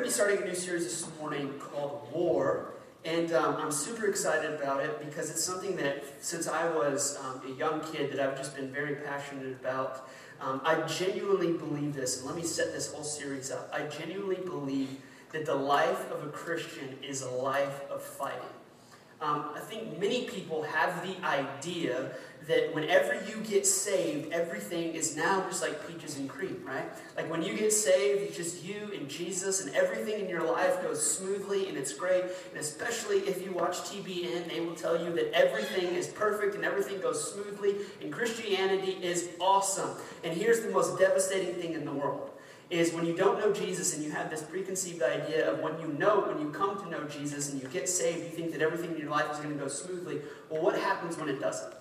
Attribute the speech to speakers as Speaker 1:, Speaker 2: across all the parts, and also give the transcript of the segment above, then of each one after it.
Speaker 1: going to be starting a new series this morning called War. And um, I'm super excited about it because it's something that, since I was um, a young kid, that I've just been very passionate about. Um, I genuinely believe this, and let me set this whole series up. I genuinely believe that the life of a Christian is a life of fighting. Um, I think many people have the idea that whenever you get saved, everything is now just like peaches and cream, right? Like when you get saved, it's just you and Jesus, and everything in your life goes smoothly and it's great. And especially if you watch TBN, they will tell you that everything is perfect and everything goes smoothly, and Christianity is awesome. And here's the most devastating thing in the world is when you don't know Jesus and you have this preconceived idea of when you know, when you come to know Jesus and you get saved, you think that everything in your life is going to go smoothly. Well, what happens when it doesn't?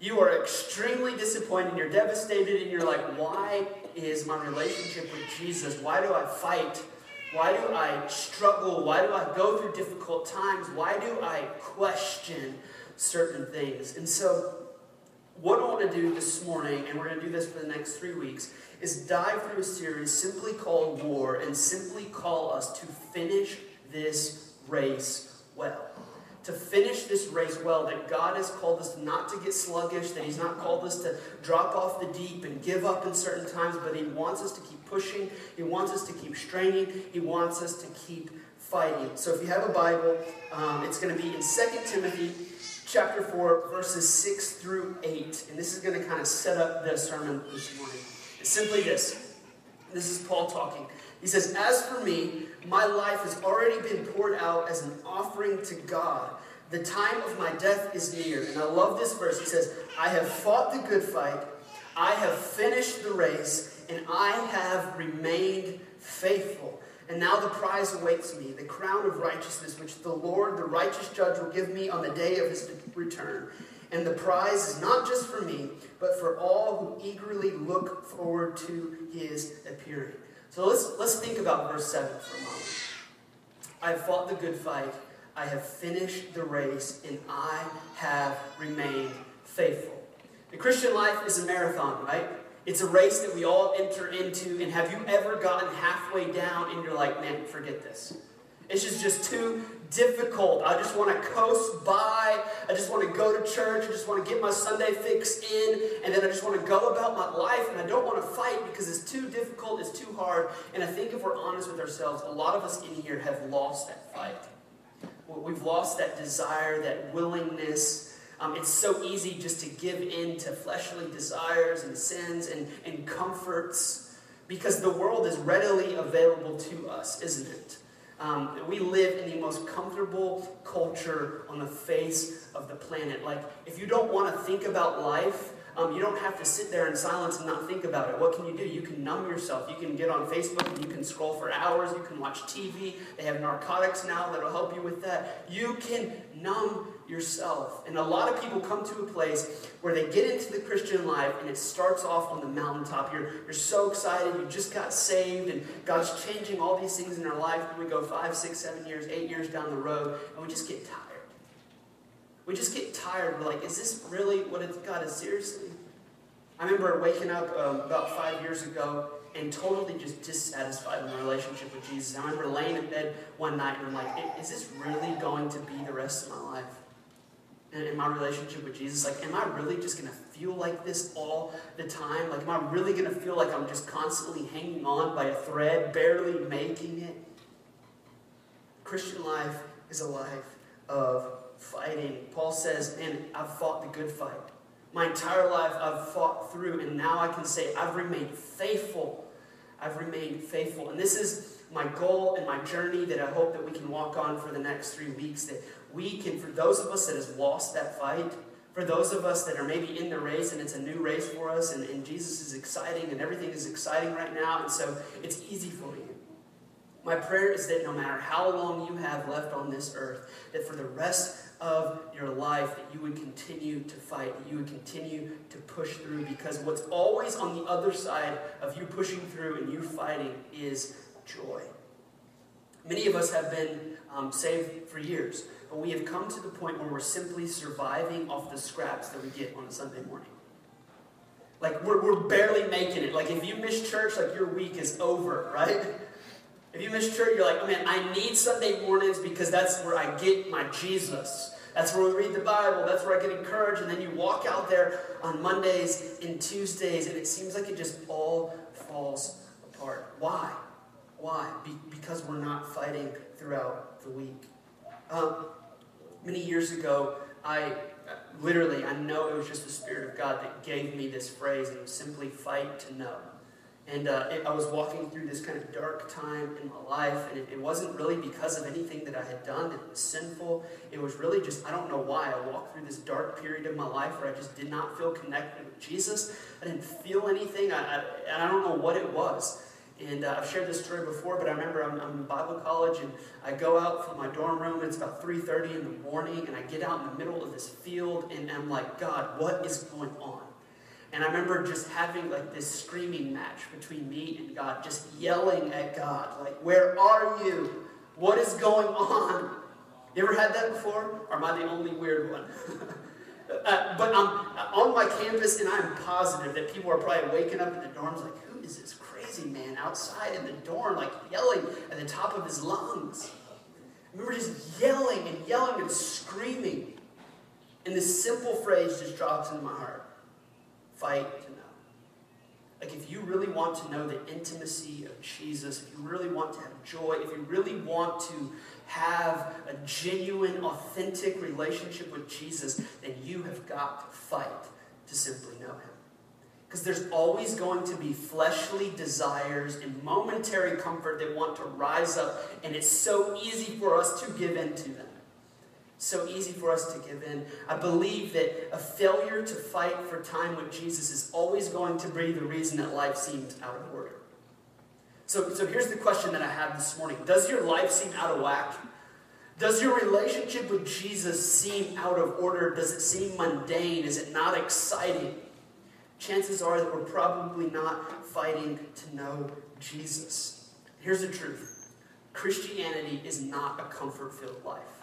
Speaker 1: You are extremely disappointed, you're devastated, and you're like, why is my relationship with Jesus? Why do I fight? Why do I struggle? Why do I go through difficult times? Why do I question certain things? And so, what I want to do this morning, and we're going to do this for the next three weeks, is dive through a series simply called War and simply call us to finish this race well to finish this race well, that God has called us not to get sluggish, that He's not called us to drop off the deep and give up in certain times, but He wants us to keep pushing, He wants us to keep straining, He wants us to keep fighting. So if you have a Bible, um, it's going to be in 2 Timothy chapter 4, verses 6 through 8. And this is going to kind of set up the sermon this morning. It's simply this. This is Paul talking. He says, As for me, my life has already been poured out as an offering to God. The time of my death is near. And I love this verse. He says, I have fought the good fight, I have finished the race, and I have remained faithful. And now the prize awaits me, the crown of righteousness, which the Lord, the righteous judge, will give me on the day of his return. And the prize is not just for me, but for all who eagerly look forward to his appearing. So let's, let's think about verse 7 for a moment. I have fought the good fight, I have finished the race, and I have remained faithful. The Christian life is a marathon, right? It's a race that we all enter into. And have you ever gotten halfway down and you're like, man, forget this? It's just, just too difficult. I just want to coast by. I just want to go to church. I just want to get my Sunday fix in. And then I just want to go about my life. And I don't want to fight because it's too difficult. It's too hard. And I think if we're honest with ourselves, a lot of us in here have lost that fight. We've lost that desire, that willingness. Um, it's so easy just to give in to fleshly desires and sins and, and comforts because the world is readily available to us, isn't it? Um, we live in the most comfortable culture on the face of the planet. Like, if you don't want to think about life, um, you don't have to sit there in silence and not think about it. What can you do? You can numb yourself. You can get on Facebook and you can scroll for hours. You can watch TV. They have narcotics now that'll help you with that. You can numb yourself. And a lot of people come to a place where they get into the Christian life and it starts off on the mountaintop. You're, you're so excited, you just got saved, and God's changing all these things in our life. And we go five, six, seven years, eight years down the road, and we just get tired. We just get tired. We're like, is this really what it's God is seriously? I remember waking up um, about five years ago and totally just dissatisfied in my relationship with Jesus. I remember laying in bed one night and I'm like, is this really going to be the rest of my life? In my relationship with Jesus, like, am I really just going to feel like this all the time? Like, am I really going to feel like I'm just constantly hanging on by a thread, barely making it? Christian life is a life of fighting. Paul says, Man, I've fought the good fight. My entire life I've fought through, and now I can say I've remained faithful. I've remained faithful. And this is my goal and my journey that I hope that we can walk on for the next three weeks. That we can, for those of us that has lost that fight, for those of us that are maybe in the race and it's a new race for us, and, and Jesus is exciting and everything is exciting right now, and so it's easy for you. My prayer is that no matter how long you have left on this earth, that for the rest of your life that you would continue to fight, that you would continue to push through, because what's always on the other side of you pushing through and you fighting is joy. Many of us have been um, saved for years, but we have come to the point where we're simply surviving off the scraps that we get on a Sunday morning. Like, we're, we're barely making it. Like, if you miss church, like, your week is over, right? If you miss church, you're like, oh man, I need Sunday mornings because that's where I get my Jesus. That's where we read the Bible. That's where I get encouraged. And then you walk out there on Mondays and Tuesdays, and it seems like it just all falls apart. Why? Why? Be- because we're not fighting throughout the week. Um, many years ago, I literally, I know it was just the Spirit of God that gave me this phrase, and simply fight to know. And uh, it, I was walking through this kind of dark time in my life, and it, it, wasn't really because of anything that I had done that was sinful. It was really just, I don't know why. I walked through this dark period of my life where I just did not feel connected with Jesus. I didn't feel anything, I, I, and I don't know what it was. And uh, I've shared this story before, but I remember I'm, I'm, in Bible college and I go out from my dorm room and it's about 3.30 in the morning and I get out in the middle of this field and I'm like, God, what is going on? And I remember just having like this screaming match between me and God, just yelling at God, like, where are you? What is going on? You ever had that before? Or am I the only weird one? uh, but I'm on my campus and I'm positive that people are probably waking up in the dorms like, who is this crazy man outside in the dorm, like yelling at the top of his lungs? I remember just yelling and yelling and screaming. And this simple phrase just drops into my heart fight to know. Like, if you really want to know the intimacy of Jesus, if you really want to have joy, if you really want to have a genuine, authentic relationship with Jesus, then you have got to fight to simply know Him. Because there's always going to be fleshly desires and momentary comfort that want to rise up, and it's so easy for us to give in to them so easy for us to give in. I believe that a failure to fight for time with Jesus is always going to be the reason that life seems out of order. So, so here's the question that I have this morning Does your life seem out of whack? Does your relationship with Jesus seem out of order? Does it seem mundane? Is it not exciting? Chances are that we're probably not fighting to know Jesus. Here's the truth Christianity is not a comfort filled life.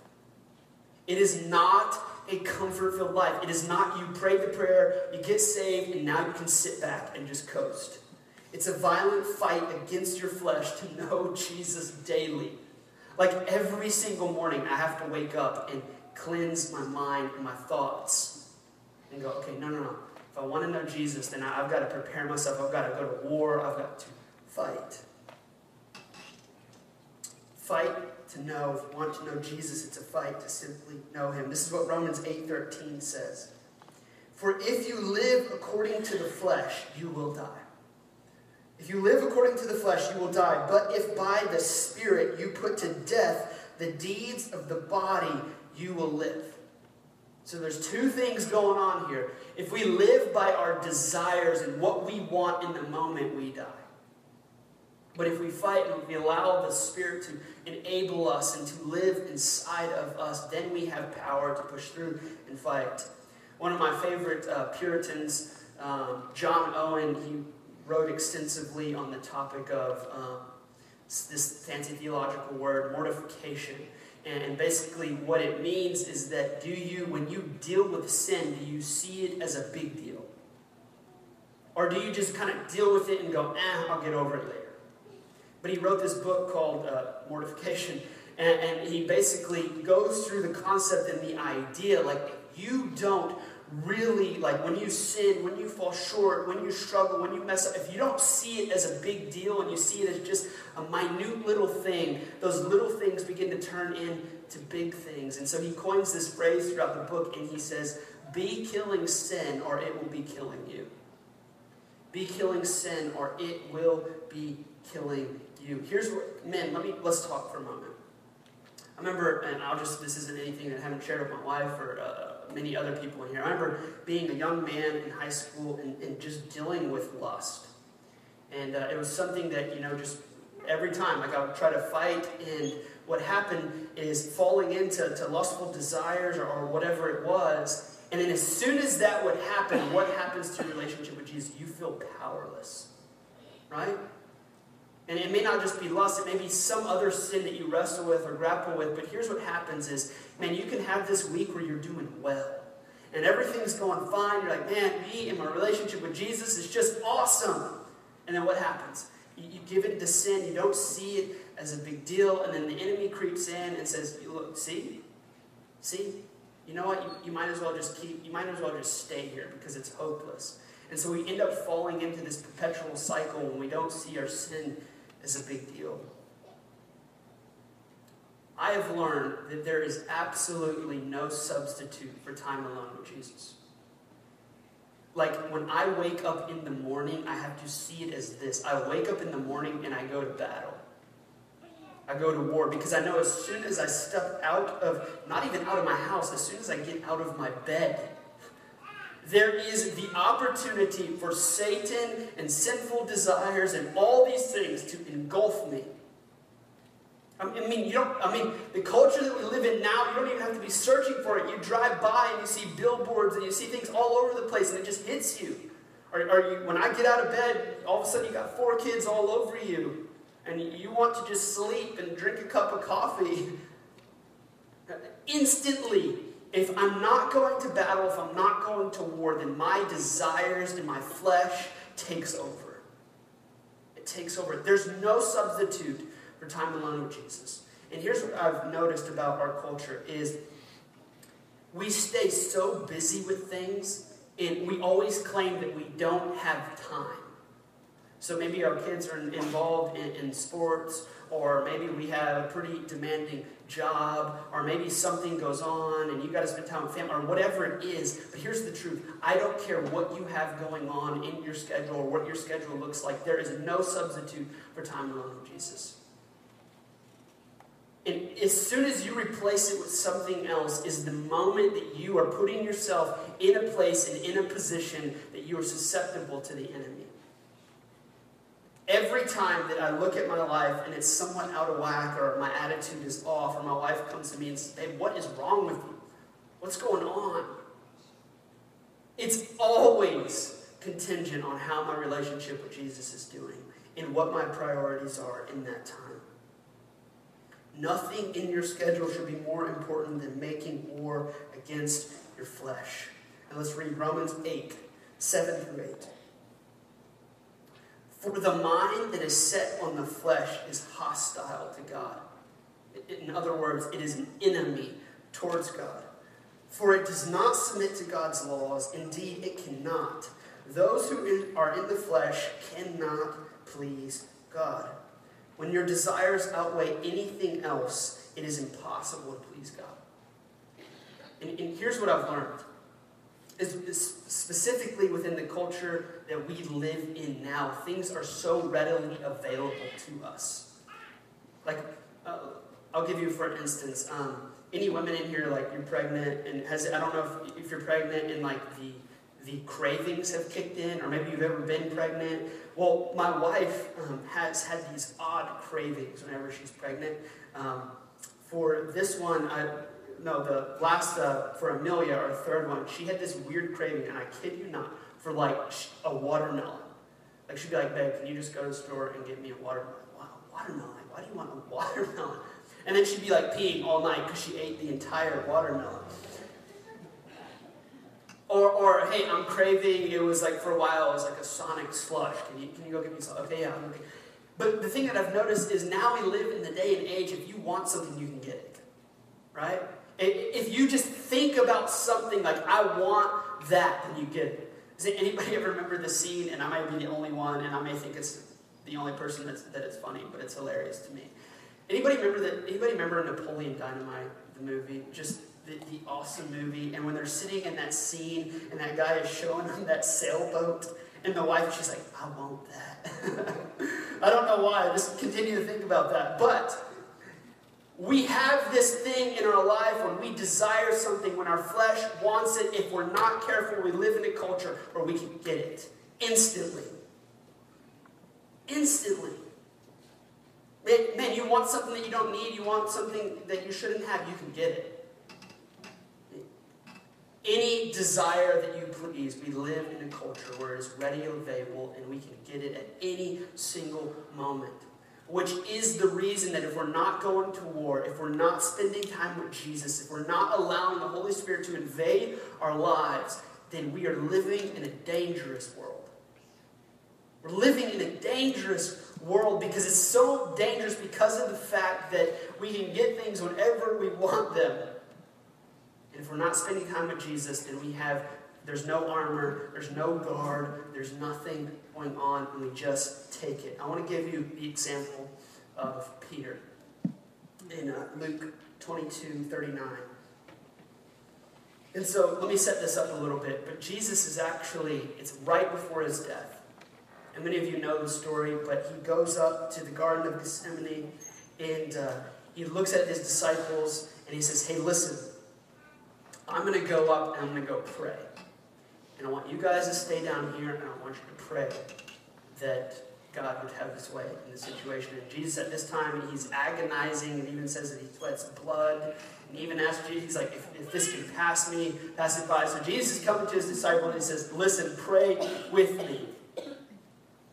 Speaker 1: It is not a comfort filled life. It is not you pray the prayer, you get saved, and now you can sit back and just coast. It's a violent fight against your flesh to know Jesus daily. Like every single morning, I have to wake up and cleanse my mind and my thoughts and go, okay, no, no, no. If I want to know Jesus, then I've got to prepare myself. I've got to go to war. I've got to fight. Fight to know. If you want to know Jesus, it's a fight to simply know him. This is what Romans 8:13 says. For if you live according to the flesh, you will die. If you live according to the flesh, you will die. But if by the Spirit you put to death the deeds of the body, you will live. So there's two things going on here. If we live by our desires and what we want in the moment, we die. But if we fight and we allow the Spirit to enable us and to live inside of us, then we have power to push through and fight. One of my favorite uh, Puritans, um, John Owen, he wrote extensively on the topic of um, this fancy theological word, mortification. And basically, what it means is that do you, when you deal with sin, do you see it as a big deal? Or do you just kind of deal with it and go, eh, I'll get over it later? But he wrote this book called uh, Mortification, and, and he basically goes through the concept and the idea like, you don't really, like, when you sin, when you fall short, when you struggle, when you mess up, if you don't see it as a big deal and you see it as just a minute little thing, those little things begin to turn into big things. And so he coins this phrase throughout the book, and he says, Be killing sin, or it will be killing you. Be killing sin, or it will be killing you. Here's what, men, let me, let's talk for a moment. I remember, and I'll just, this isn't anything that I haven't shared with my wife or uh, many other people in here. I remember being a young man in high school and, and just dealing with lust. And uh, it was something that, you know, just every time, like I would try to fight, and what happened is falling into to lustful desires or, or whatever it was. And then as soon as that would happen, what happens to your relationship with Jesus? You feel powerless, right? And it may not just be lust, it may be some other sin that you wrestle with or grapple with. But here's what happens is, man, you can have this week where you're doing well. And everything's going fine. You're like, man, me and my relationship with Jesus is just awesome. And then what happens? You, you give it to sin, you don't see it as a big deal, and then the enemy creeps in and says, Look, see? See? You know what? You, you might as well just keep, you might as well just stay here because it's hopeless. And so we end up falling into this perpetual cycle when we don't see our sin as a big deal. I have learned that there is absolutely no substitute for time alone with Jesus. Like when I wake up in the morning, I have to see it as this. I wake up in the morning and I go to battle. I go to war because I know as soon as I step out of, not even out of my house, as soon as I get out of my bed, there is the opportunity for Satan and sinful desires and all these things to engulf me. I mean, you don't, I mean, the culture that we live in now, you don't even have to be searching for it. You drive by and you see billboards and you see things all over the place and it just hits you. Or, you, when I get out of bed, all of a sudden you got four kids all over you and you want to just sleep and drink a cup of coffee. Instantly, if I'm not going to battle, if I'm not going to war, then my desires and my flesh takes over. It takes over. There's no substitute for time alone with Jesus. And here's what I've noticed about our culture is we stay so busy with things and we always claim that we don't have time. So maybe our kids are involved in, in, sports, or maybe we have a pretty demanding job, or maybe something goes on and you got to spend time with family, or whatever it is. But here's the truth I don't care what you have going on in your schedule or what your schedule looks like, there is no substitute for time alone with Jesus. And as soon as you replace it with something else, is the moment that you are putting yourself in a place and in a position that you are susceptible to the enemy. Every time that I look at my life and it's somewhat out of whack or my attitude is off or my wife comes to me and says, Babe, what is wrong with you? What's going on? It's always contingent on how my relationship with Jesus is doing and what my priorities are in that time. Nothing in your schedule should be more important than making war against your flesh. And let's read Romans 8, 7 through 8. For the mind that is set on the flesh is hostile to God. In other words, it is an enemy towards God. For it does not submit to God's laws. Indeed, it cannot. Those who are in the flesh cannot please God. When your desires outweigh anything else, it is impossible to please God. And, and here's what I've learned. Is, specifically within the culture that we live in now, things are so readily available to us. Like, uh, I'll give you for instance, um, any women in here like you're pregnant and has I don't know if, if you're pregnant and like the the cravings have kicked in, or maybe you've ever been pregnant. Well, my wife um, has had these odd cravings whenever she's pregnant. Um, for this one, I, no, the last, uh, for Amelia, our third one, she had this weird craving, and I kid you not, for like a watermelon. Like she'd be like, babe, can you just go to the store and get me a watermelon? Wow, watermelon? Why do you want a watermelon? And then she'd be like peeing all night because she ate the entire watermelon. Or, or hey, I'm craving, it was like for a while, it was like a Sonic slush. Can you, can you go get me some? Okay, yeah, okay. But the thing that I've noticed is now we live in the day and age, if you want something, you can get it. Right? If you just think about something like, I want that, then you get it. Does anybody ever remember the scene? And I might be the only one, and I may think it's the only person that's, that it's funny, but it's hilarious to me. Anybody remember that? Anybody remember Napoleon Dynamite, the movie? Just the, the awesome movie. And when they're sitting in that scene and that guy is showing them that sailboat, and the wife, she's like, I want that. I don't know why. I just continue to think about that. But we have this thing in our life when we desire something, when our flesh wants it. If we're not careful, we live in a culture where we can get it instantly. Instantly. Man, man, you want something that you don't need, you want something that you shouldn't have, you can get it any desire that you please. We live in a culture where it's ready and available and we can get it at any single moment. Which is the reason that if we're not going to war, if we're not spending time with Jesus, if we're not allowing the Holy Spirit to invade our lives, then we are living in a dangerous world. We're living in a dangerous world because it's so dangerous because of the fact that we can get things whenever we want them. And if we're not spending time with Jesus, then we have there's no armor, there's no guard, there's nothing going on, and we just take it. I want to give you the example of Peter in uh, Luke 22 39. And so let me set this up a little bit. But Jesus is actually, it's right before his death. And many of you know the story, but he goes up to the Garden of Gethsemane and uh, he looks at his disciples and he says, Hey, listen, I'm going to go up and I'm going to go pray. And I want you guys to stay down here and I want you to pray that God would have his way in the situation. And Jesus at this time, he's agonizing and even says that he sweats blood. And even asks Jesus, he's like, if, if this can pass me, pass it by. So Jesus is coming to his disciple and he says, listen, pray with me.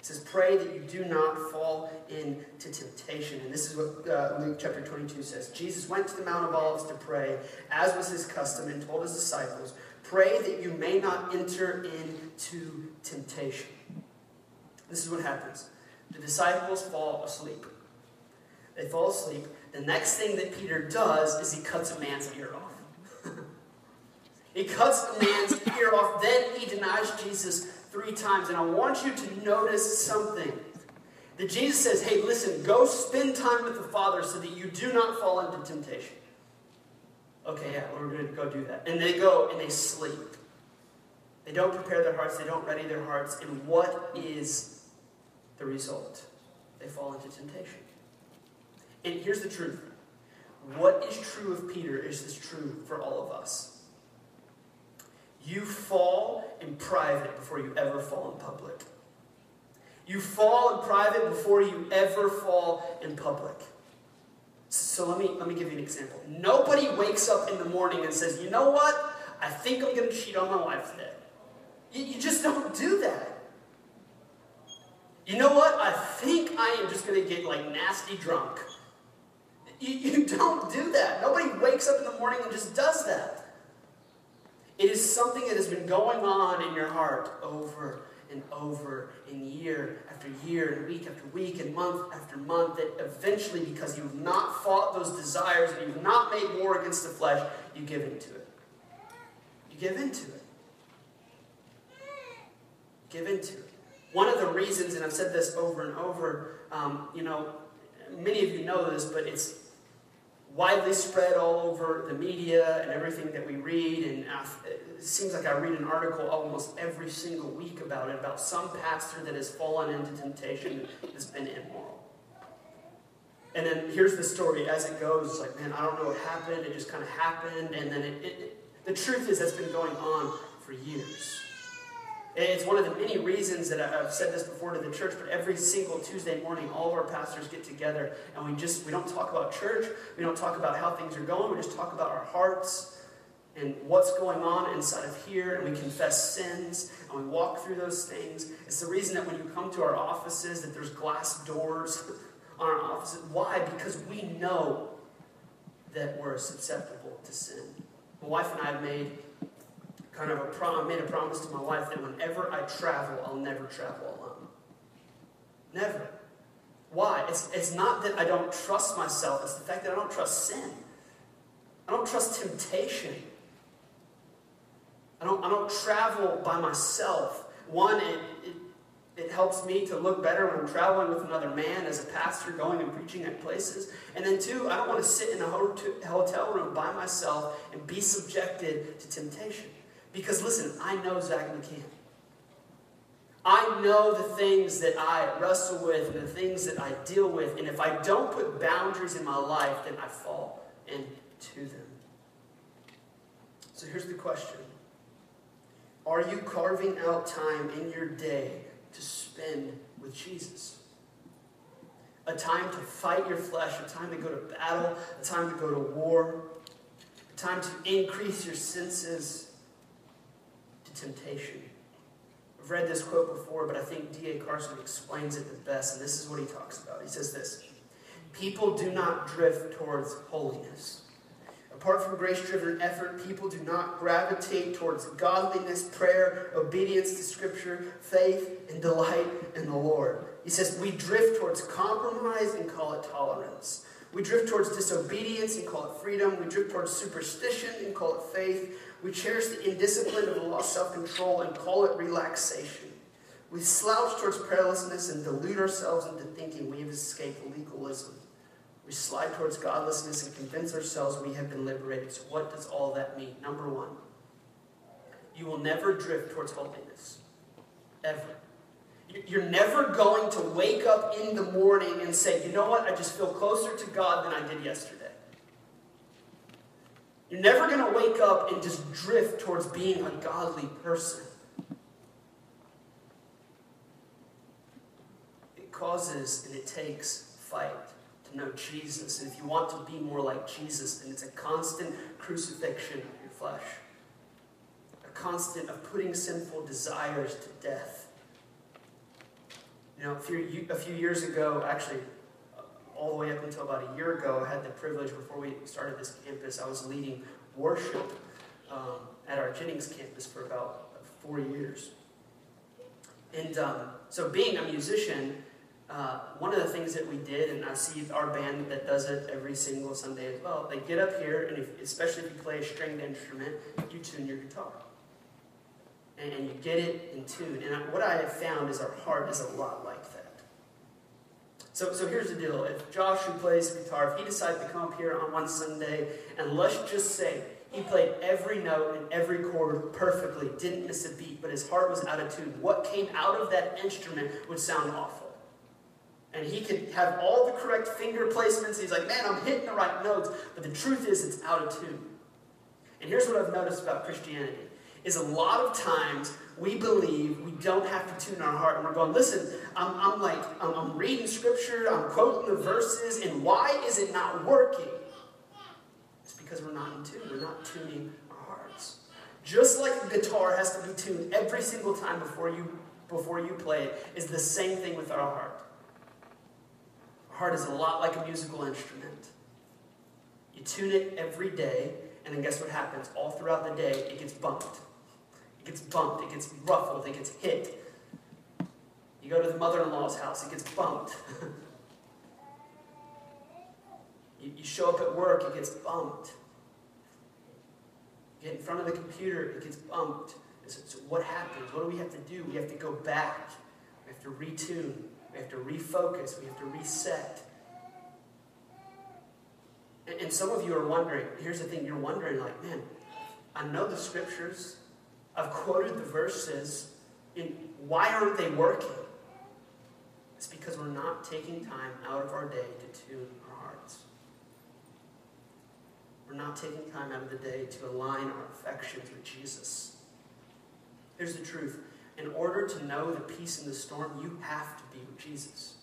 Speaker 1: He says, Pray that you do not fall into temptation. And this is what uh, Luke chapter 22 says. Jesus went to the Mount of Olives to pray, as was his custom, and told his disciples, Pray that you may not enter into temptation. This is what happens the disciples fall asleep. They fall asleep. The next thing that Peter does is he cuts a man's ear off. he cuts the man's ear off. Then he denies Jesus three times. And I want you to notice something. That Jesus says, hey, listen, go spend time with the Father so that you do not fall into temptation. Okay, yeah, we're going to go do that. And they go and they sleep. They don't prepare their hearts, they don't ready their hearts. And what is the result? They fall into temptation. And here's the truth what is true of Peter is this true for all of us. You fall in private before you ever fall in public. You fall in private before you ever fall in public. So let me, let me give you an example. Nobody wakes up in the morning and says, you know what? I think I'm going to cheat on my wife today. You, you just don't do that. You know what? I think I am just going to get like nasty drunk. You, you don't do that. Nobody wakes up in the morning and just does that. It is something that has been going on in your heart over and over year after year and week after week and month after month that eventually, because you've not fought those desires and you've not made war against the flesh, you give into it. You give into it. Give into it. One of the reasons, and I've said this over and over, um, you know, many of you know this, but it's widely spread all over the media and everything that we read. And it seems like I read an article almost every single week about it, about some pastor that has fallen into temptation has been immoral. And then here's the story as it goes. It's like, man, I don't know what happened. It just kind of happened. And then it, it, it, the truth is, that's been going on for years. It's one of the many reasons that I've said this before to the church, but every single Tuesday morning, all of our pastors get together and we just, we don't talk about church. We don't talk about how things are going. We just talk about our hearts and what's going on inside of here. And we confess sins and we walk through those things. It's the reason that when you come to our offices that there's glass doors on our offices. Why? Because we know that we're susceptible to sin. My wife and I have made kind of a prom- made a promise to my wife that whenever I travel, I'll never travel alone. Never. Why? It's, it's not that I don't trust myself, it's the fact that I don't trust sin. I don't trust temptation. I don't, I don't travel by myself. One, it, it, it helps me to look better when I'm traveling with another man as a pastor going and preaching at places. And then two, I don't want to sit in a hotel room by myself and be subjected to temptation. Because listen, I know Zach McCann. I know the things that I wrestle with and the things that I deal with. And if I don't put boundaries in my life, then I fall into them. So here's the question Are you carving out time in your day to spend with Jesus? A time to fight your flesh, a time to go to battle, a time to go to war, a time to increase your senses temptation. I've read this quote before, but I think D.A. Carson explains it the best, and this is what he talks about. He says this People do not drift towards holiness. Apart from grace driven effort, people do not gravitate towards godliness, prayer, obedience to Scripture, faith, and delight in the Lord. He says, We drift towards compromise and call it tolerance. We drift towards disobedience and call it freedom. We drift towards superstition and call it faith. We cherish the indiscipline of lost self control and call it relaxation. We slouch towards prayerlessness and delude ourselves into thinking we have escaped legalism. We slide towards godlessness and convince ourselves we have been liberated. So, what does all that mean? Number one, you will never drift towards holiness. Ever. You're never going to wake up in the morning and say, you know what, I just feel closer to God than I did yesterday. You're never going to wake up and just drift towards being a godly person. It causes and it takes fight to know Jesus. And if you want to be more like Jesus, then it's a constant crucifixion of your flesh, a constant of putting sinful desires to death. You know, a few, a few years ago, actually, all the way up until about a year ago, I had the privilege, before we started this campus, I was leading worship um, at our Jennings campus for about four years. And um, so, being a musician, uh, one of the things that we did, and I see our band that does it every single Sunday as well, they get up here, and if, especially if you play a stringed instrument, you tune your guitar and you get it in tune. And what I have found is our heart is a lot. So, so here's the deal. If Josh, who plays guitar, if he decided to come up here on one Sunday, and let's just say he played every note and every chord perfectly, didn't miss a beat, but his heart was out of tune, what came out of that instrument would sound awful. And he could have all the correct finger placements. He's like, man, I'm hitting the right notes. But the truth is, it's out of tune. And here's what I've noticed about Christianity is a lot of times we believe we don't have to tune our heart and we're going, listen, I'm, I'm like, I'm, I'm reading scripture, I'm quoting the verses, and why is it not working? It's because we're not in tune. We're not tuning our hearts. Just like a guitar has to be tuned every single time before you before you play it, is the same thing with our heart. Our heart is a lot like a musical instrument. You tune it every day, and then guess what happens? All throughout the day, it gets bumped. It gets bumped, it gets ruffled, it gets hit. You go to the mother in law's house, it gets bumped. you, you show up at work, it gets bumped. You get in front of the computer, it gets bumped. So, so what happens? What do we have to do? We have to go back. We have to retune. We have to refocus. We have to reset. And, and some of you are wondering, here's the thing, you're wondering, like, man, I know the scriptures. I've quoted the verses. In, why aren't they working? It's because we're not taking time out of our day to tune our hearts. We're not taking time out of the day to align our affections with Jesus. Here's the truth. In order to know the peace in the storm, you have to be with Jesus.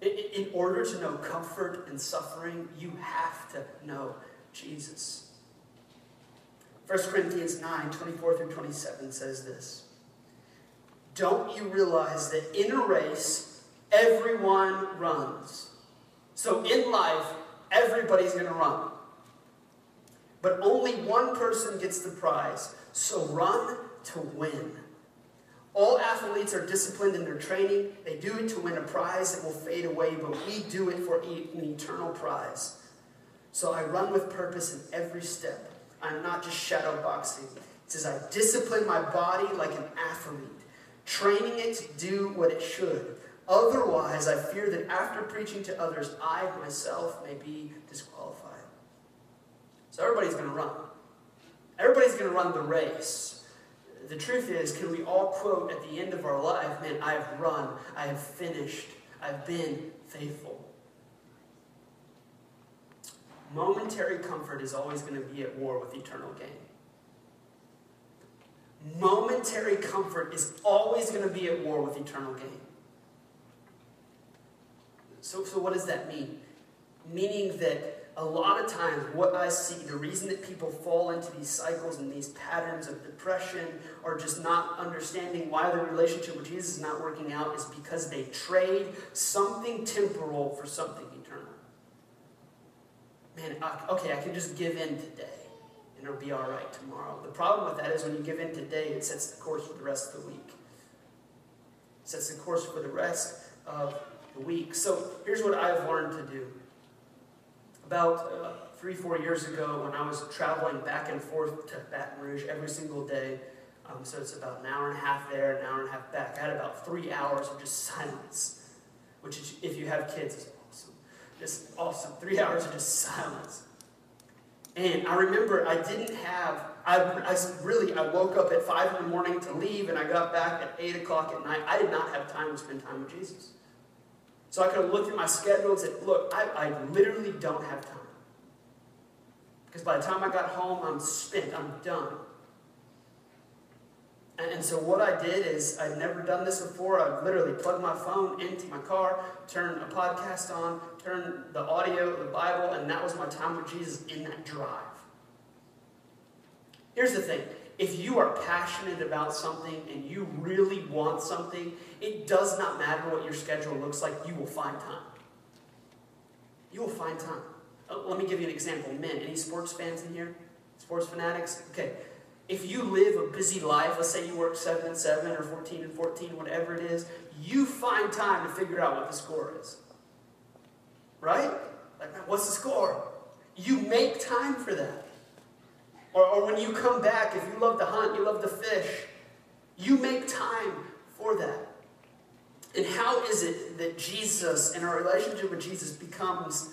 Speaker 1: In order to know comfort and suffering, you have to know Jesus. 1 Corinthians 9 24 through 27 says this Don't you realize that in a race, everyone runs? So in life, everybody's going to run. But only one person gets the prize. So run to win. All athletes are disciplined in their training. They do it to win a prize that will fade away, but we do it for an eternal prize. So I run with purpose in every step. I'm not just shadow boxing. It says, I discipline my body like an athlete, training it to do what it should. Otherwise, I fear that after preaching to others, I myself may be disqualified. So everybody's going to run. Everybody's going to run the race. The truth is, can we all quote at the end of our life, man, I have run, I have finished, I've been faithful. Momentary comfort is always going to be at war with eternal gain. Momentary comfort is always going to be at war with eternal gain. So, so what does that mean? Meaning that a lot of times, what I see, the reason that people fall into these cycles and these patterns of depression or just not understanding why their relationship with Jesus is not working out is because they trade something temporal for something man, okay, I can just give in today and it'll be all right tomorrow. The problem with that is when you give in today, it sets the course for the rest of the week. sets the course for the rest of the week. So here's what I've learned to do. About uh, three, four years ago, when I was traveling back and forth to Baton Rouge every single day, um, so it's about an hour and a half there, an hour and a half back. I had about three hours of just silence, which, is, if you have kids, is. Just awesome. Three hours of just silence. And I remember I didn't have, I, I really, I woke up at 5 in the morning to leave, and I got back at 8 o'clock at night. I did not have time to spend time with Jesus. So I could have looked at my schedule and said, look, I, I literally don't have time. Because by the time I got home, I'm spent, I'm done. And, so what I did is, I'd never done this before. I literally plugged my phone into my car, turned a podcast on, turned the audio, of the Bible, and that was my time with Jesus in that drive. Here's the thing if you are passionate about something and you really want something, it does not matter what your schedule looks like, you will find time. You will find time. Uh, let me give you an example. Men, any sports fans in here? Sports fanatics? Okay. If you live a busy life, let's say you work 7 and 7 or 14 and 14, whatever it is, you find time to figure out what the score is. Right? Like, what's the score? You make time for that. Or, or when you come back, if you love to hunt, you love to fish, you make time for that. And how is it that Jesus and our relationship with Jesus becomes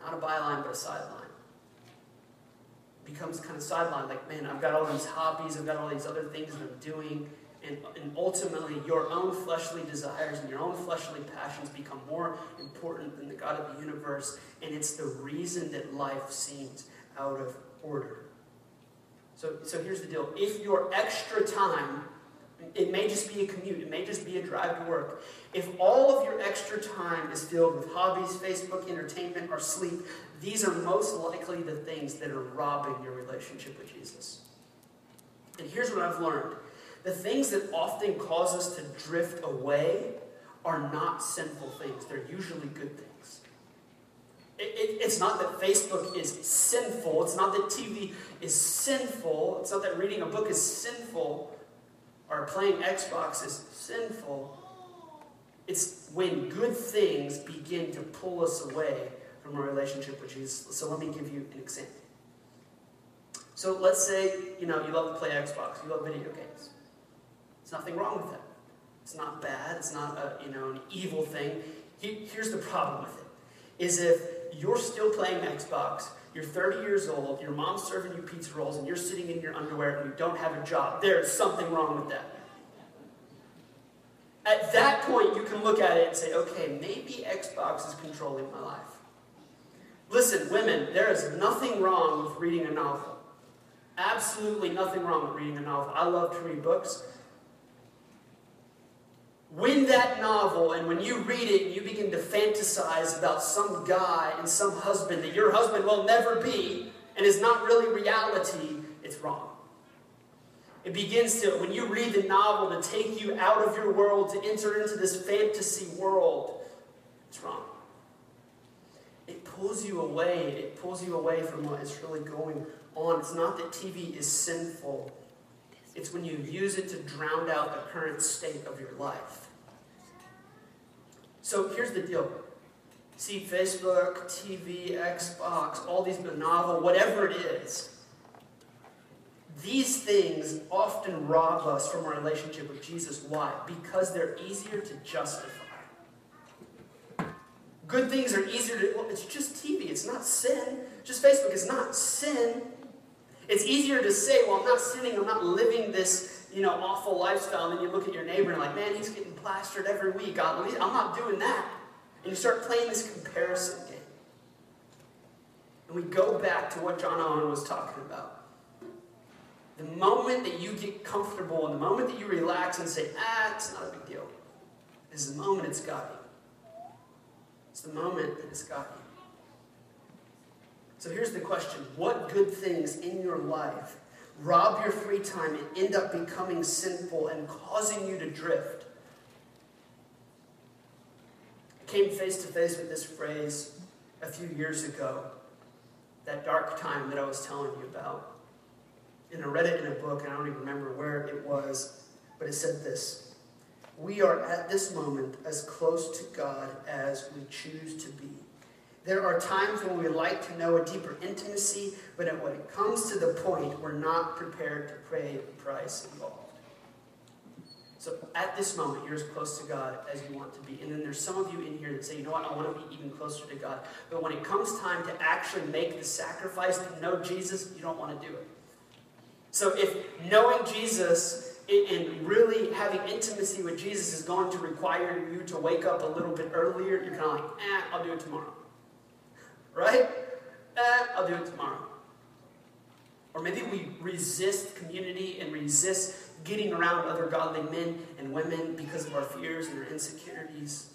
Speaker 1: not a byline, but a sideline? Becomes kind of sidelined. Like, man, I've got all these hobbies, I've got all these other things that I'm doing. And, and ultimately, your own fleshly desires and your own fleshly passions become more important than the God of the universe. And it's the reason that life seems out of order. So, so here's the deal if your extra time it may just be a commute, it may just be a drive to work. If all of your extra time is filled with hobbies, Facebook, entertainment, or sleep, these are most likely the things that are robbing your relationship with Jesus. And here's what I've learned the things that often cause us to drift away are not sinful things, they're usually good things. It, it, it's not that Facebook is sinful. It's not that TV is sinful. It's not that reading a book is sinful or playing Xbox is sinful, it's when good things begin to pull us away from a relationship with Jesus. So let me give you an example. So let's say, you know, you love to play Xbox, you love video games. There's nothing wrong with that. It's not bad, it's not a, you know, an evil thing. Here's the problem with it. Is if you're still playing Xbox you're 30 years old, your mom's serving you pizza rolls, and you're sitting in your underwear and you don't have a job. There's something wrong with that. At that point, you can look at it and say, okay, maybe Xbox is controlling my life. Listen, women, there is nothing wrong with reading a novel. Absolutely nothing wrong with reading a novel. I love to read books when that novel and when you read it you begin to fantasize about some guy and some husband that your husband will never be and is not really reality, it's wrong. It begins to, when you read the novel, to take you out of your world, to enter into this fantasy world, it's wrong. It pulls you away. It pulls you away from what is really going on. It's not that TV is sinful. It's when you use it to drown out the current state of your life. So here's the deal. See, Facebook, TV, Xbox, all these, novel, whatever it is, these things often rob us from our relationship with Jesus. Why? Because they're easier to justify. Good things are easier to, well, it's just TV, it's not sin. Just Facebook, it's not sin. It's easier to say, well, I'm not sinning, I'm not living this you know, awful lifestyle, and then you look at your neighbor and like, man, he's getting plastered every week. I'm not doing that. And you start playing this comparison game. And we go back to what John Owen was talking about. The moment that you get comfortable and the moment that you relax and say, ah, it's not a big deal, is the moment it's got you. It's the moment that it's got you. So here's the question What good things in your life rob your free time, and end up becoming sinful and causing you to drift. I came face to face with this phrase a few years ago, that dark time that I was telling you about. And I read it in a book, and I don't even remember where it was, but it said this we are at this moment as close to God as we choose to be. There are times when we like to know a deeper intimacy, but when it comes to the point, we're not prepared to pay the price involved. So at this moment, you're as close to God as you want to be. And then there's some of you in here that say, you know what, I want to be even closer to God. But when it comes time to actually make the sacrifice to know Jesus, you don't want to do it. So if knowing Jesus and really having intimacy with Jesus is going to require you to wake up a little bit earlier, you're kind of like, eh, I'll do it tomorrow. Right? Eh, I'll do it tomorrow. Or maybe we resist community and resist getting around other godly men and women because of our fears and our insecurities.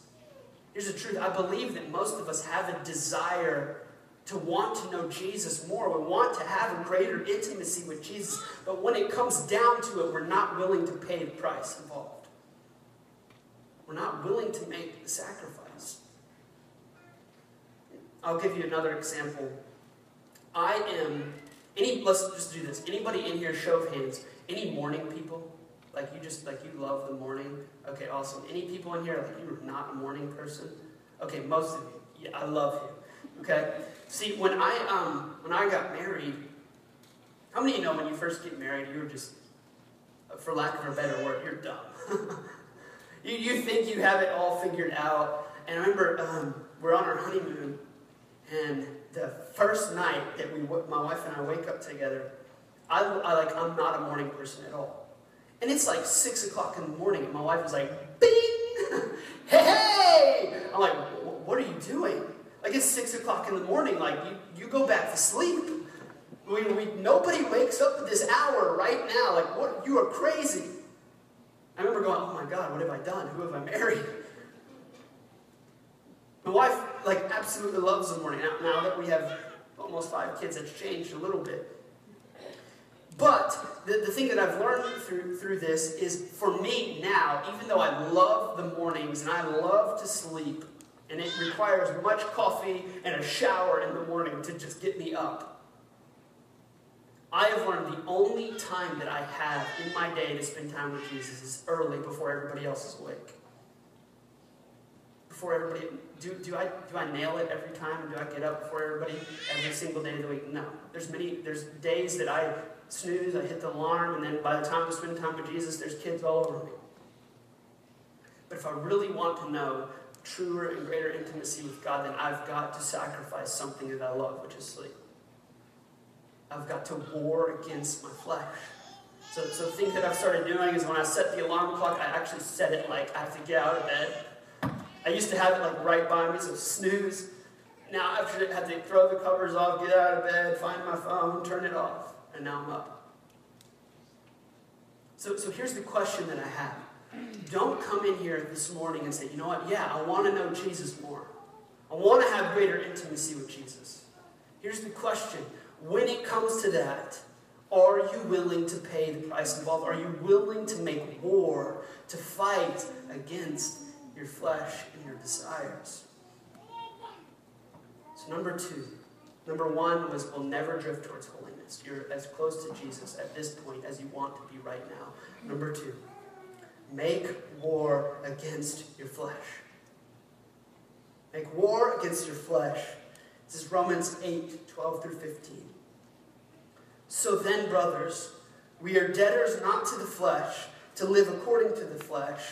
Speaker 1: Here's the truth I believe that most of us have a desire to want to know Jesus more. We want to have a greater intimacy with Jesus. But when it comes down to it, we're not willing to pay the price involved. We're not willing to make the sacrifice. I'll give you another example. I am any let's just do this. Anybody in here show of hands, any morning people? Like you just like you love the morning? Okay, awesome. Any people in here like you're not a morning person? Okay, most of you. Yeah, I love you. Okay? See, when I um when I got married, how many of you know when you first get married, you're just, for lack of a better word, you're dumb. you, you think you have it all figured out. And I remember um, we're on our honeymoon, and the first night that we, my wife and I wake up together, I, I like I'm not a morning person at all. And it's like six o'clock in the morning, and my wife was like, "Bing, hey!" I'm like, "What are you doing?" Like it's six o'clock in the morning. Like you, you go back to sleep. We, we, nobody wakes up at this hour right now. Like what? You are crazy. I remember going, "Oh my God, what have I done? Who have I married?" My wife, like, absolutely loves the morning. Now, now that we have almost five kids, it's changed a little bit. But the, the thing that I've learned through, through this is for me now, even though I love the mornings and I love to sleep, and it requires much coffee and a shower in the morning to just get me up, I have learned the only time that I have in my day to spend time with Jesus is early before everybody else is awake. Before everybody, do, do, I, do I nail it every time? Do I get up before everybody every single day of the week? No. There's many, there's days that I snooze, I hit the alarm, and then by the time I spend time with Jesus, there's kids all over me. But if I really want to know truer and greater intimacy with God, then I've got to sacrifice something that I love, which is sleep. I've got to war against my flesh. So, so the thing that I've started doing is when I set the alarm clock, I actually set it like I have to get out of bed. I used to have it like right by me, so snooze. Now I have to throw the covers off, get out of bed, find my phone, turn it off, and now I'm up. So, so here's the question that I have. Don't come in here this morning and say, you know what, yeah, I want to know Jesus more. I want to have greater intimacy with Jesus. Here's the question when it comes to that, are you willing to pay the price involved? Are you willing to make war, to fight against your flesh and your desires? So, number two, number one was we'll never drift towards holiness. You're as close to Jesus at this point as you want to be right now. Number two, make war against your flesh. Make war against your flesh. This is Romans 8 12 through 15. So then, brothers, we are debtors not to the flesh, to live according to the flesh.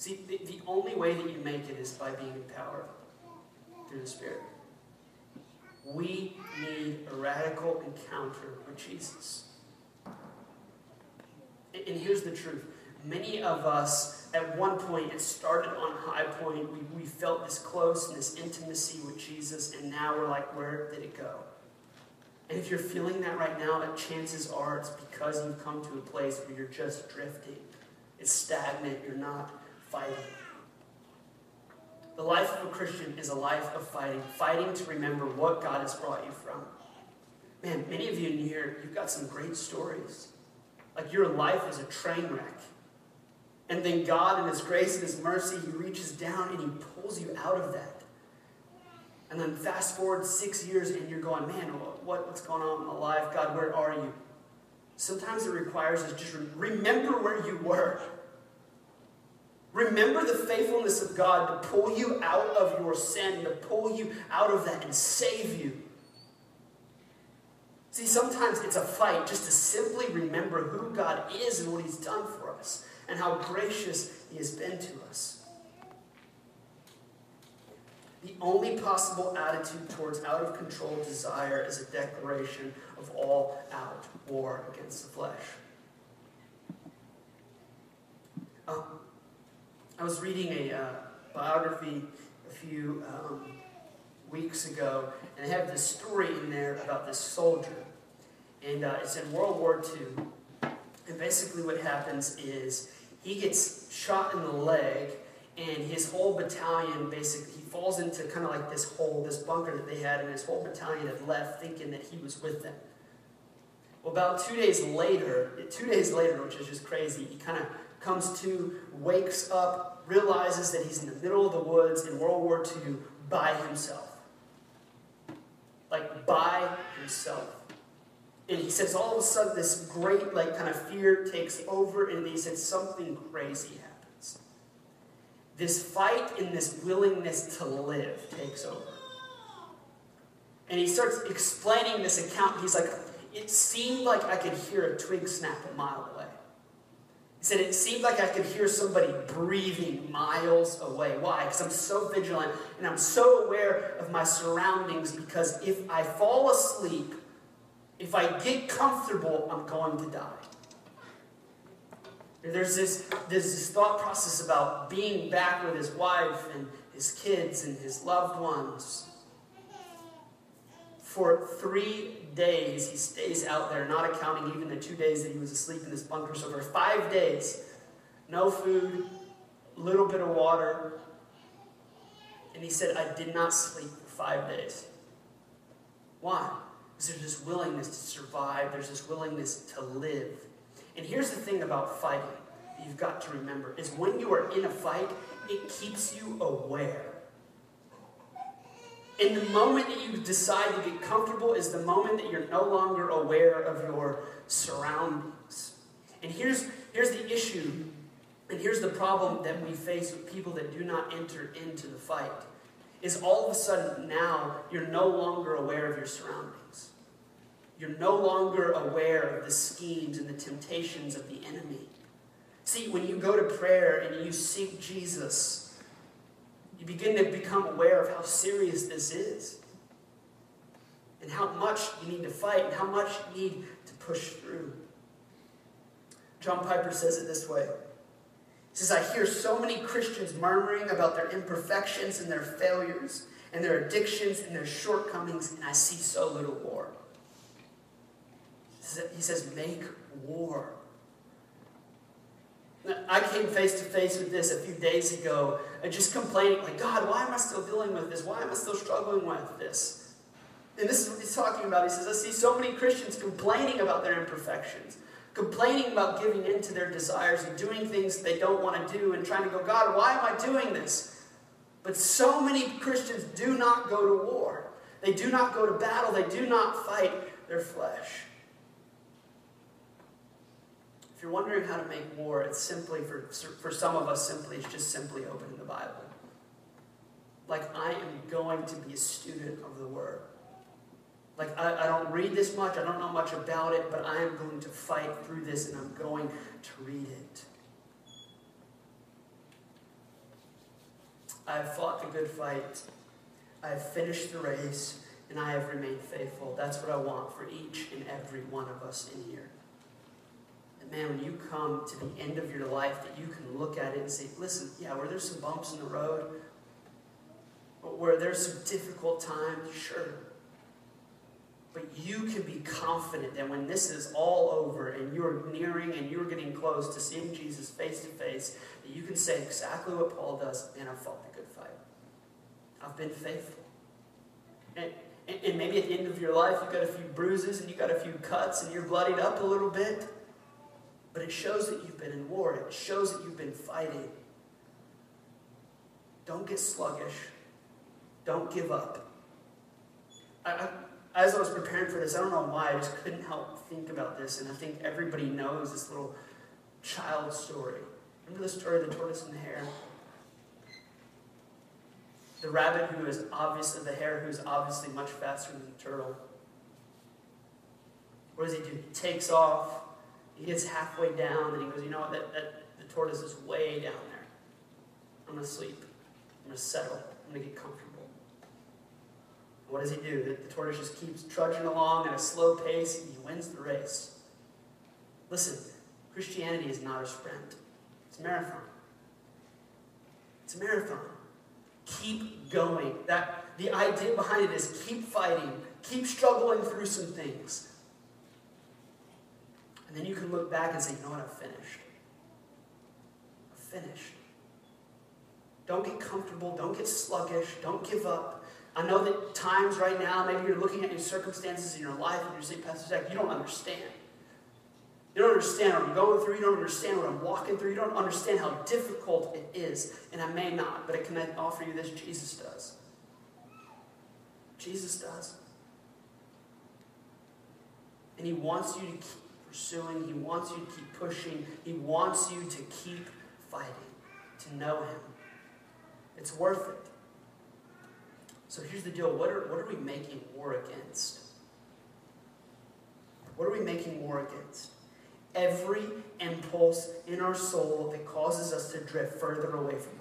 Speaker 1: See, the, the only way that you make it is by being empowered through the Spirit. We need a radical encounter with Jesus. And, here's the truth many of us, at one point, it started on high point. We, we felt this close and this intimacy with Jesus, and now we're like, where did it go? And if you're feeling that right now, chances are it's because you've come to a place where you're just drifting. It's stagnant. You're not fighting. The life of a Christian is a life of fighting, fighting to remember what God has brought you from. Man, many of you in here, you've got some great stories. Like your life is a train wreck. And then God, in His grace and His mercy, He reaches down and He pulls you out of that. And then fast forward six years and you're going, man, what, what's going on in my life? God, where are you? Sometimes it requires us just remember where you were. Remember the faithfulness of God to pull you out of your sin, to pull you out of that and save you. See, sometimes it's a fight just to simply remember who God is and what He's done for us and how gracious He has been to us. The only possible attitude towards out of control desire is a declaration of all out war against the flesh. Um, I was reading a uh, biography a few um, weeks ago, and they have this story in there about this soldier. And uh, it's in World War II. And basically, what happens is he gets shot in the leg, and his whole battalion basically he falls into kind of like this hole, this bunker that they had, and his whole battalion had left thinking that he was with them. Well, about two days later, two days later, which is just crazy, he kind of comes to, wakes up, realizes that he's in the middle of the woods in World War II by himself. Like, by himself. And he says all of a sudden this great, like, kind of fear takes over, and he said something crazy happens. This fight and this willingness to live takes over. And he starts explaining this account. He's like, it seemed like I could hear a twig snap a mile away. He said, It seemed like I could hear somebody breathing miles away. Why? Because I'm so vigilant and I'm so aware of my surroundings because if I fall asleep, if I get comfortable, I'm going to die. There's this, there's this thought process about being back with his wife and his kids and his loved ones. For three days he stays out there, not accounting even the two days that he was asleep in this bunker. So for five days, no food, little bit of water. And he said, I did not sleep for five days. Why? Because there's this willingness to survive, there's this willingness to live. And here's the thing about fighting you've got to remember is when you are in a fight, it keeps you aware. And the moment that you decide to get comfortable is the moment that you're no longer aware of your surroundings. And here's, here's the issue, and here's the problem that we face with people that do not enter into the fight. Is all of a sudden now you're no longer aware of your surroundings. You're no longer aware of the schemes and the temptations of the enemy. See, when you go to prayer and you seek Jesus, you begin to become aware of how serious this is and how much you need to fight and how much you need to push through. John Piper says it this way. He says, I hear so many Christians murmuring about their imperfections and their failures and their addictions and their shortcomings, and I see so little war. He says, make war. I came face to face with this a few days ago, and just complaining, like, God, why am I still dealing with this? Why am I still struggling with this? And this is what he's talking about. He says, I see so many Christians complaining about their imperfections, complaining about giving in to their desires and doing things they don't want to do and trying to go, God, why am I doing this? But so many Christians do not go to war. They do not go to battle. They do not fight their flesh. If you're wondering how to make war, it's simply, for, for some of us, simply, it's just simply opening the Bible. Like, I am going to be a student of the Word. Like, I, I don't read this much, I don't know much about it, but I am going to fight through this and I'm going to read it. I have fought the good fight. I have finished the race, and I have remained faithful. That's what I want for each and every one of us in here man, when you come to the end of your life, that you can look at it and say, listen, yeah, where there's some bumps in the road? where there's some difficult times? Sure. But you can be confident that when this is all over and you're nearing and you're getting close to seeing Jesus face to face, that you can say exactly what Paul does, and I fought the good fight. I've been faithful. And, and maybe at the end of your life, you've got a few bruises and you've got a few cuts and you're bloodied up a little bit. But it shows that you've been in war. It shows that you've been fighting. Don't get sluggish. Don't give up. I, I, as I was preparing for this, I don't know why, I just couldn't help think about this. And I think everybody knows this little child story. Remember the story of the tortoise and the hare? The rabbit who is obviously, the hare who is obviously much faster than the turtle. What does he do? He takes off, he gets halfway down, and he goes, You know what? That, that, the tortoise is way down there. I'm going to sleep. I'm going to settle. I'm going to get comfortable. What does he do? The, the tortoise just keeps trudging along at a slow pace, and he wins the race. Listen, Christianity is not a sprint, it's a marathon. It's a marathon. Keep going. That the idea behind it is keep fighting, keep struggling through some things. And then you can look back and say, you know what, I've finished. I've finished. Don't get comfortable, don't get sluggish, don't give up. I know that times right now, maybe you're looking at your circumstances in your life and you're saying, Pastor Zach, you don't understand. You don't understand what I'm going through. You don't understand what I'm walking through. You don't understand how difficult it is. And I may not, but I can offer you this Jesus does. Jesus does. And He wants you to keep pursuing, He wants you to keep pushing, He wants you to keep fighting, to know Him. It's worth it. So here's the deal what are, what are we making war against? What are we making war against? every impulse in our soul that causes us to drift further away from.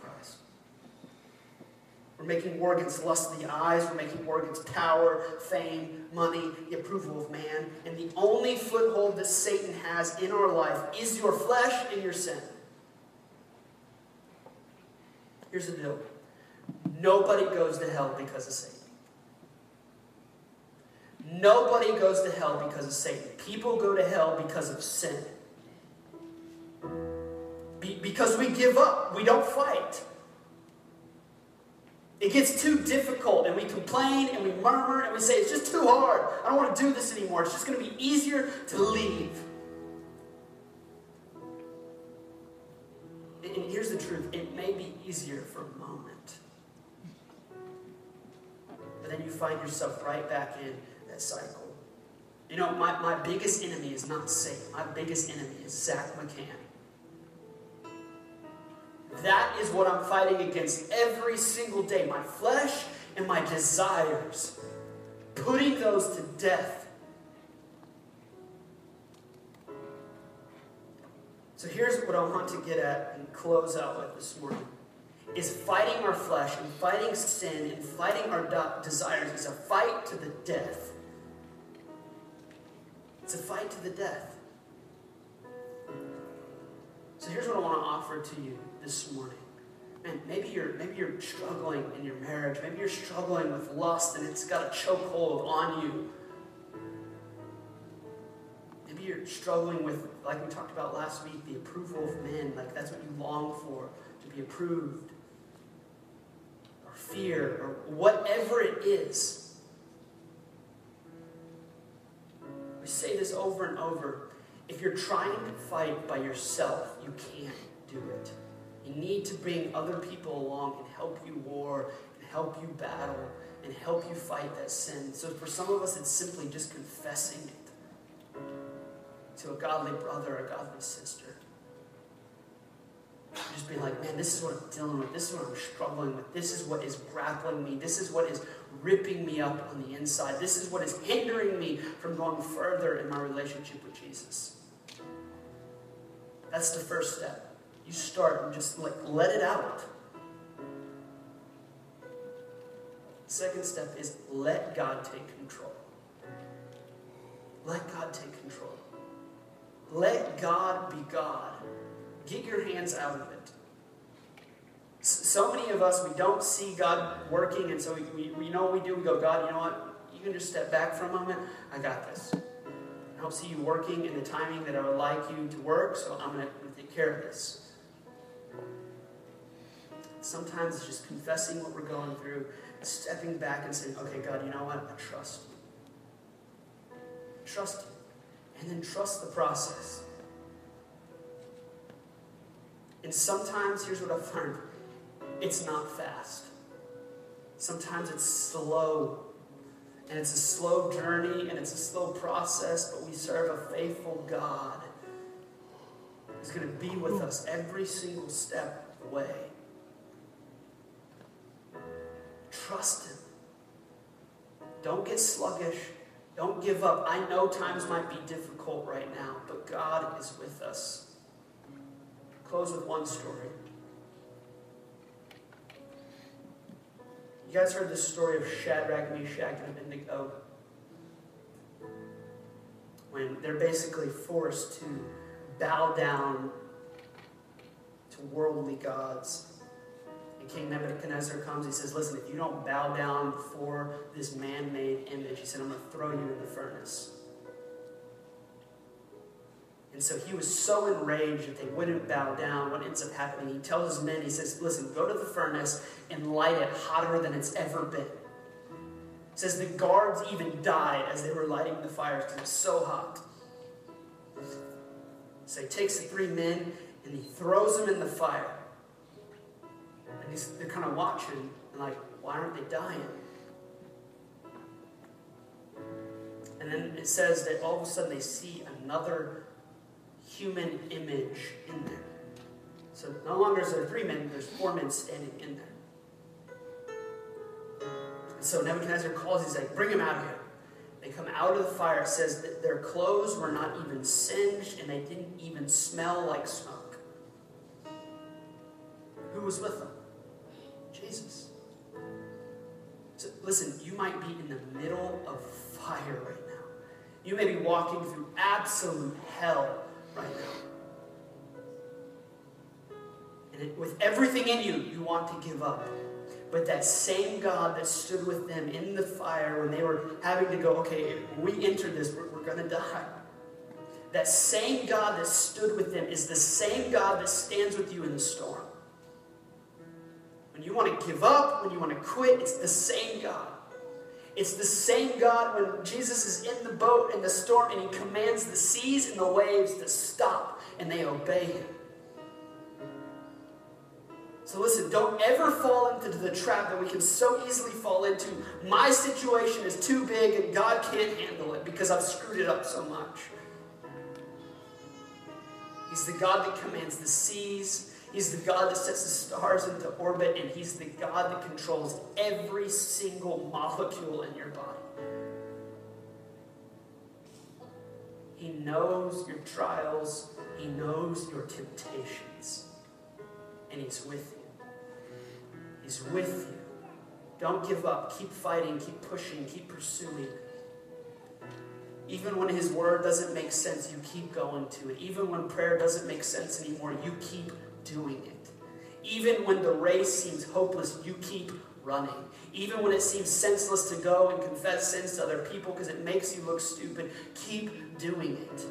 Speaker 1: We're making war against lust of the eyes. We're making war against power, fame, money, the approval of man. And the only foothold that Satan has in our life is your flesh and your sin. Here's the deal nobody goes to hell because of Satan. Nobody goes to hell because of Satan. People go to hell because of sin. Be- because we give up, we don't fight. It gets too difficult, and we complain and we murmur and we say, It's just too hard. I don't want to do this anymore. It's just going to be easier to leave. And here's the truth it may be easier for a moment, but then you find yourself right back in that cycle. You know, my, my biggest enemy is not Satan. My biggest enemy is Zach McCann. That is what I'm fighting against every single day. My flesh and my desires. Putting those to death. So here's what I want to get at and close out with this morning. Is fighting our flesh and fighting sin and fighting our desires is a fight to the death. It's a fight to the death. So here's what I want to offer to you this morning. Man, maybe you're maybe you're struggling in your marriage. Maybe you're struggling with lust and it's got a chokehold on you. Maybe you're struggling with, like we talked about last week, the approval of men. Like that's what you long for, to be approved. Or fear, or whatever it is. We say this over and over. If you're trying to fight by yourself, you can't do it. You need to bring other people along and help you war and help you battle and help you fight that sin. So for some of us, it's simply just confessing it to a godly brother, or a godly sister. Just being like, man, this is what I'm dealing with. This is what I'm struggling with. This is what is grappling me. This is what is ripping me up on the inside. This is what is hindering me from going further in my relationship with Jesus. That's the first step. You start and just like let it out. Second step is let God take control. Let God take control. Let God be God. Get your hands out of it. So many of us, we don't see God working, and so we, we, we know what we do. We go, God, you know what? You can just step back for a moment. I got this. I don't see you working in the timing that I would like you to work, so I'm going to take care of this. Sometimes it's just confessing what we're going through, stepping back and saying, okay, God, you know what? I trust you. Trust you. And then trust the process. And sometimes, here's what I've learned it's not fast. Sometimes it's slow. And it's a slow journey and it's a slow process, but we serve a faithful God who's going to be with us every single step of the way. Trust Him. Don't get sluggish. Don't give up. I know times might be difficult right now, but God is with us. Close with one story. You guys heard the story of Shadrach, Meshach, and Abednego? When they're basically forced to bow down to worldly gods. Nebuchadnezzar comes, he says, Listen, if you don't bow down before this man made image, he said, I'm going to throw you in the furnace. And so he was so enraged that they wouldn't bow down. What ends up happening, he tells his men, he says, Listen, go to the furnace and light it hotter than it's ever been. Says the guards even died as they were lighting the fires because it was so hot. So he takes the three men and he throws them in the fire. They're kind of watching and like, why aren't they dying? And then it says that all of a sudden they see another human image in there. So no longer is there three men, there's four men standing in there. And so Nebuchadnezzar calls, he's like, bring him out of here. They come out of the fire. It says that their clothes were not even singed and they didn't even smell like smoke. Who was with them? Jesus. So listen, you might be in the middle of fire right now. You may be walking through absolute hell right now. And it, with everything in you, you want to give up. But that same God that stood with them in the fire when they were having to go, okay, we enter this, we're, we're going to die. That same God that stood with them is the same God that stands with you in the storm. When you want to give up, when you want to quit, it's the same God. It's the same God when Jesus is in the boat in the storm and he commands the seas and the waves to stop and they obey him. So listen, don't ever fall into the trap that we can so easily fall into. My situation is too big and God can't handle it because I've screwed it up so much. He's the God that commands the seas. He's the God that sets the stars into orbit, and He's the God that controls every single molecule in your body. He knows your trials, He knows your temptations, and He's with you. He's with you. Don't give up. Keep fighting, keep pushing, keep pursuing. Even when His word doesn't make sense, you keep going to it. Even when prayer doesn't make sense anymore, you keep doing it. Even when the race seems hopeless, you keep running. Even when it seems senseless to go and confess sins to other people because it makes you look stupid, keep doing it.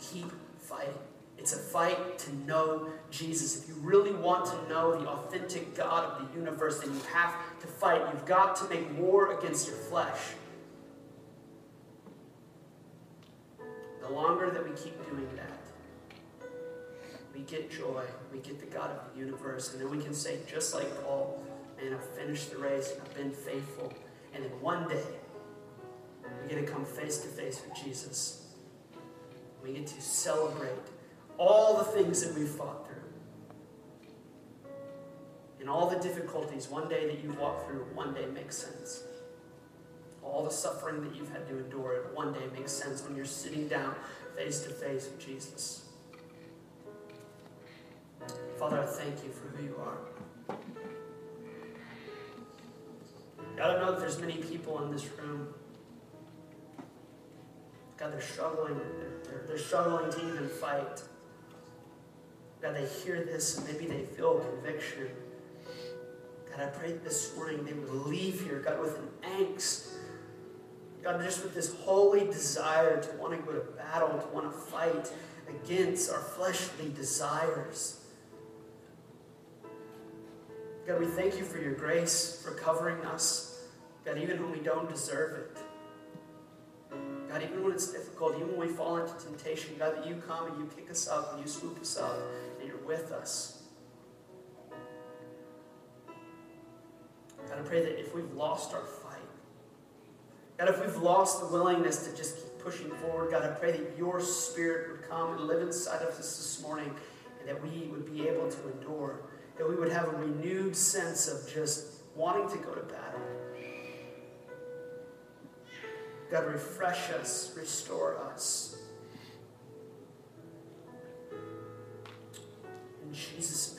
Speaker 1: Keep fighting. It's a fight to know Jesus. If you really want to know the authentic God of the universe, then you have to fight. You've got to make war against your flesh. The longer that we keep doing that, we get joy, we get the God of the universe, and then we can say, just like Paul, man, I've finished the race, I've been faithful, and then one day we get to come face to face with Jesus. We get to celebrate all the things that we've fought through. And all the difficulties one day that you've walked through one day makes sense. All the suffering that you've had to endure one day makes sense when you're sitting down face to face with Jesus. Father, I thank you for who you are. God, I know that there's many people in this room. God, they're struggling. They're, they're struggling to even fight. God, they hear this and maybe they feel conviction. God, I pray this morning they would leave here, God, with an angst. God, just with this holy desire to want to go to battle, to want to fight against our fleshly desires. God, we thank you for your grace, for covering us. God, even when we don't deserve it. God, even when it's difficult, even when we fall into temptation, God, that you come and you pick us up and you swoop us up and you're with us. God, I pray that if we've lost our fight, God, if we've lost the willingness to just keep pushing forward, God, I pray that your spirit would come and live inside of us this morning and that we would be able to endure, that we would have a renewed sense of just wanting to go to battle. God, refresh us, restore us. In Jesus' name.